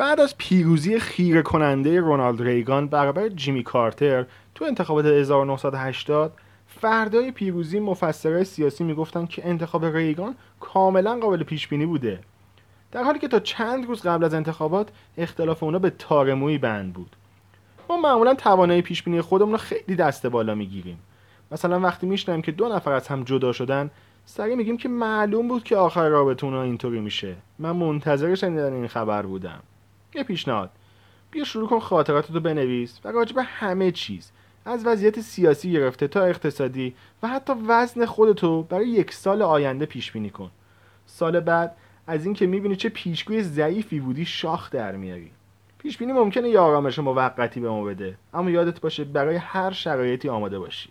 بعد از پیروزی خیره کننده رونالد ریگان برابر جیمی کارتر تو انتخابات 1980 فردای پیروزی مفسرهای سیاسی می‌گفتن که انتخاب ریگان کاملا قابل پیش بینی بوده. در حالی که تا چند روز قبل از انتخابات اختلاف اونا به تارمویی بند بود. ما معمولا توانایی پیش بینی خودمون رو خیلی دست بالا می‌گیریم. مثلا وقتی میشنیم که دو نفر از هم جدا شدن سریع میگیم که معلوم بود که آخر رابطه اینطوری میشه. من منتظر شنیدن این خبر بودم. یه پیشنهاد؟ بیا شروع کن خاطراتتو بنویس و راجع به همه چیز. از وضعیت سیاسی گرفته تا اقتصادی و حتی وزن خودتو برای یک سال آینده پیش بینی کن. سال بعد از اینکه می‌بینی چه پیشگوی ضعیفی بودی شاخ در میاری. پیش بینی ممکنه یه آرامش موقتی به ما بده اما یادت باشه برای هر شرایطی آماده باشی.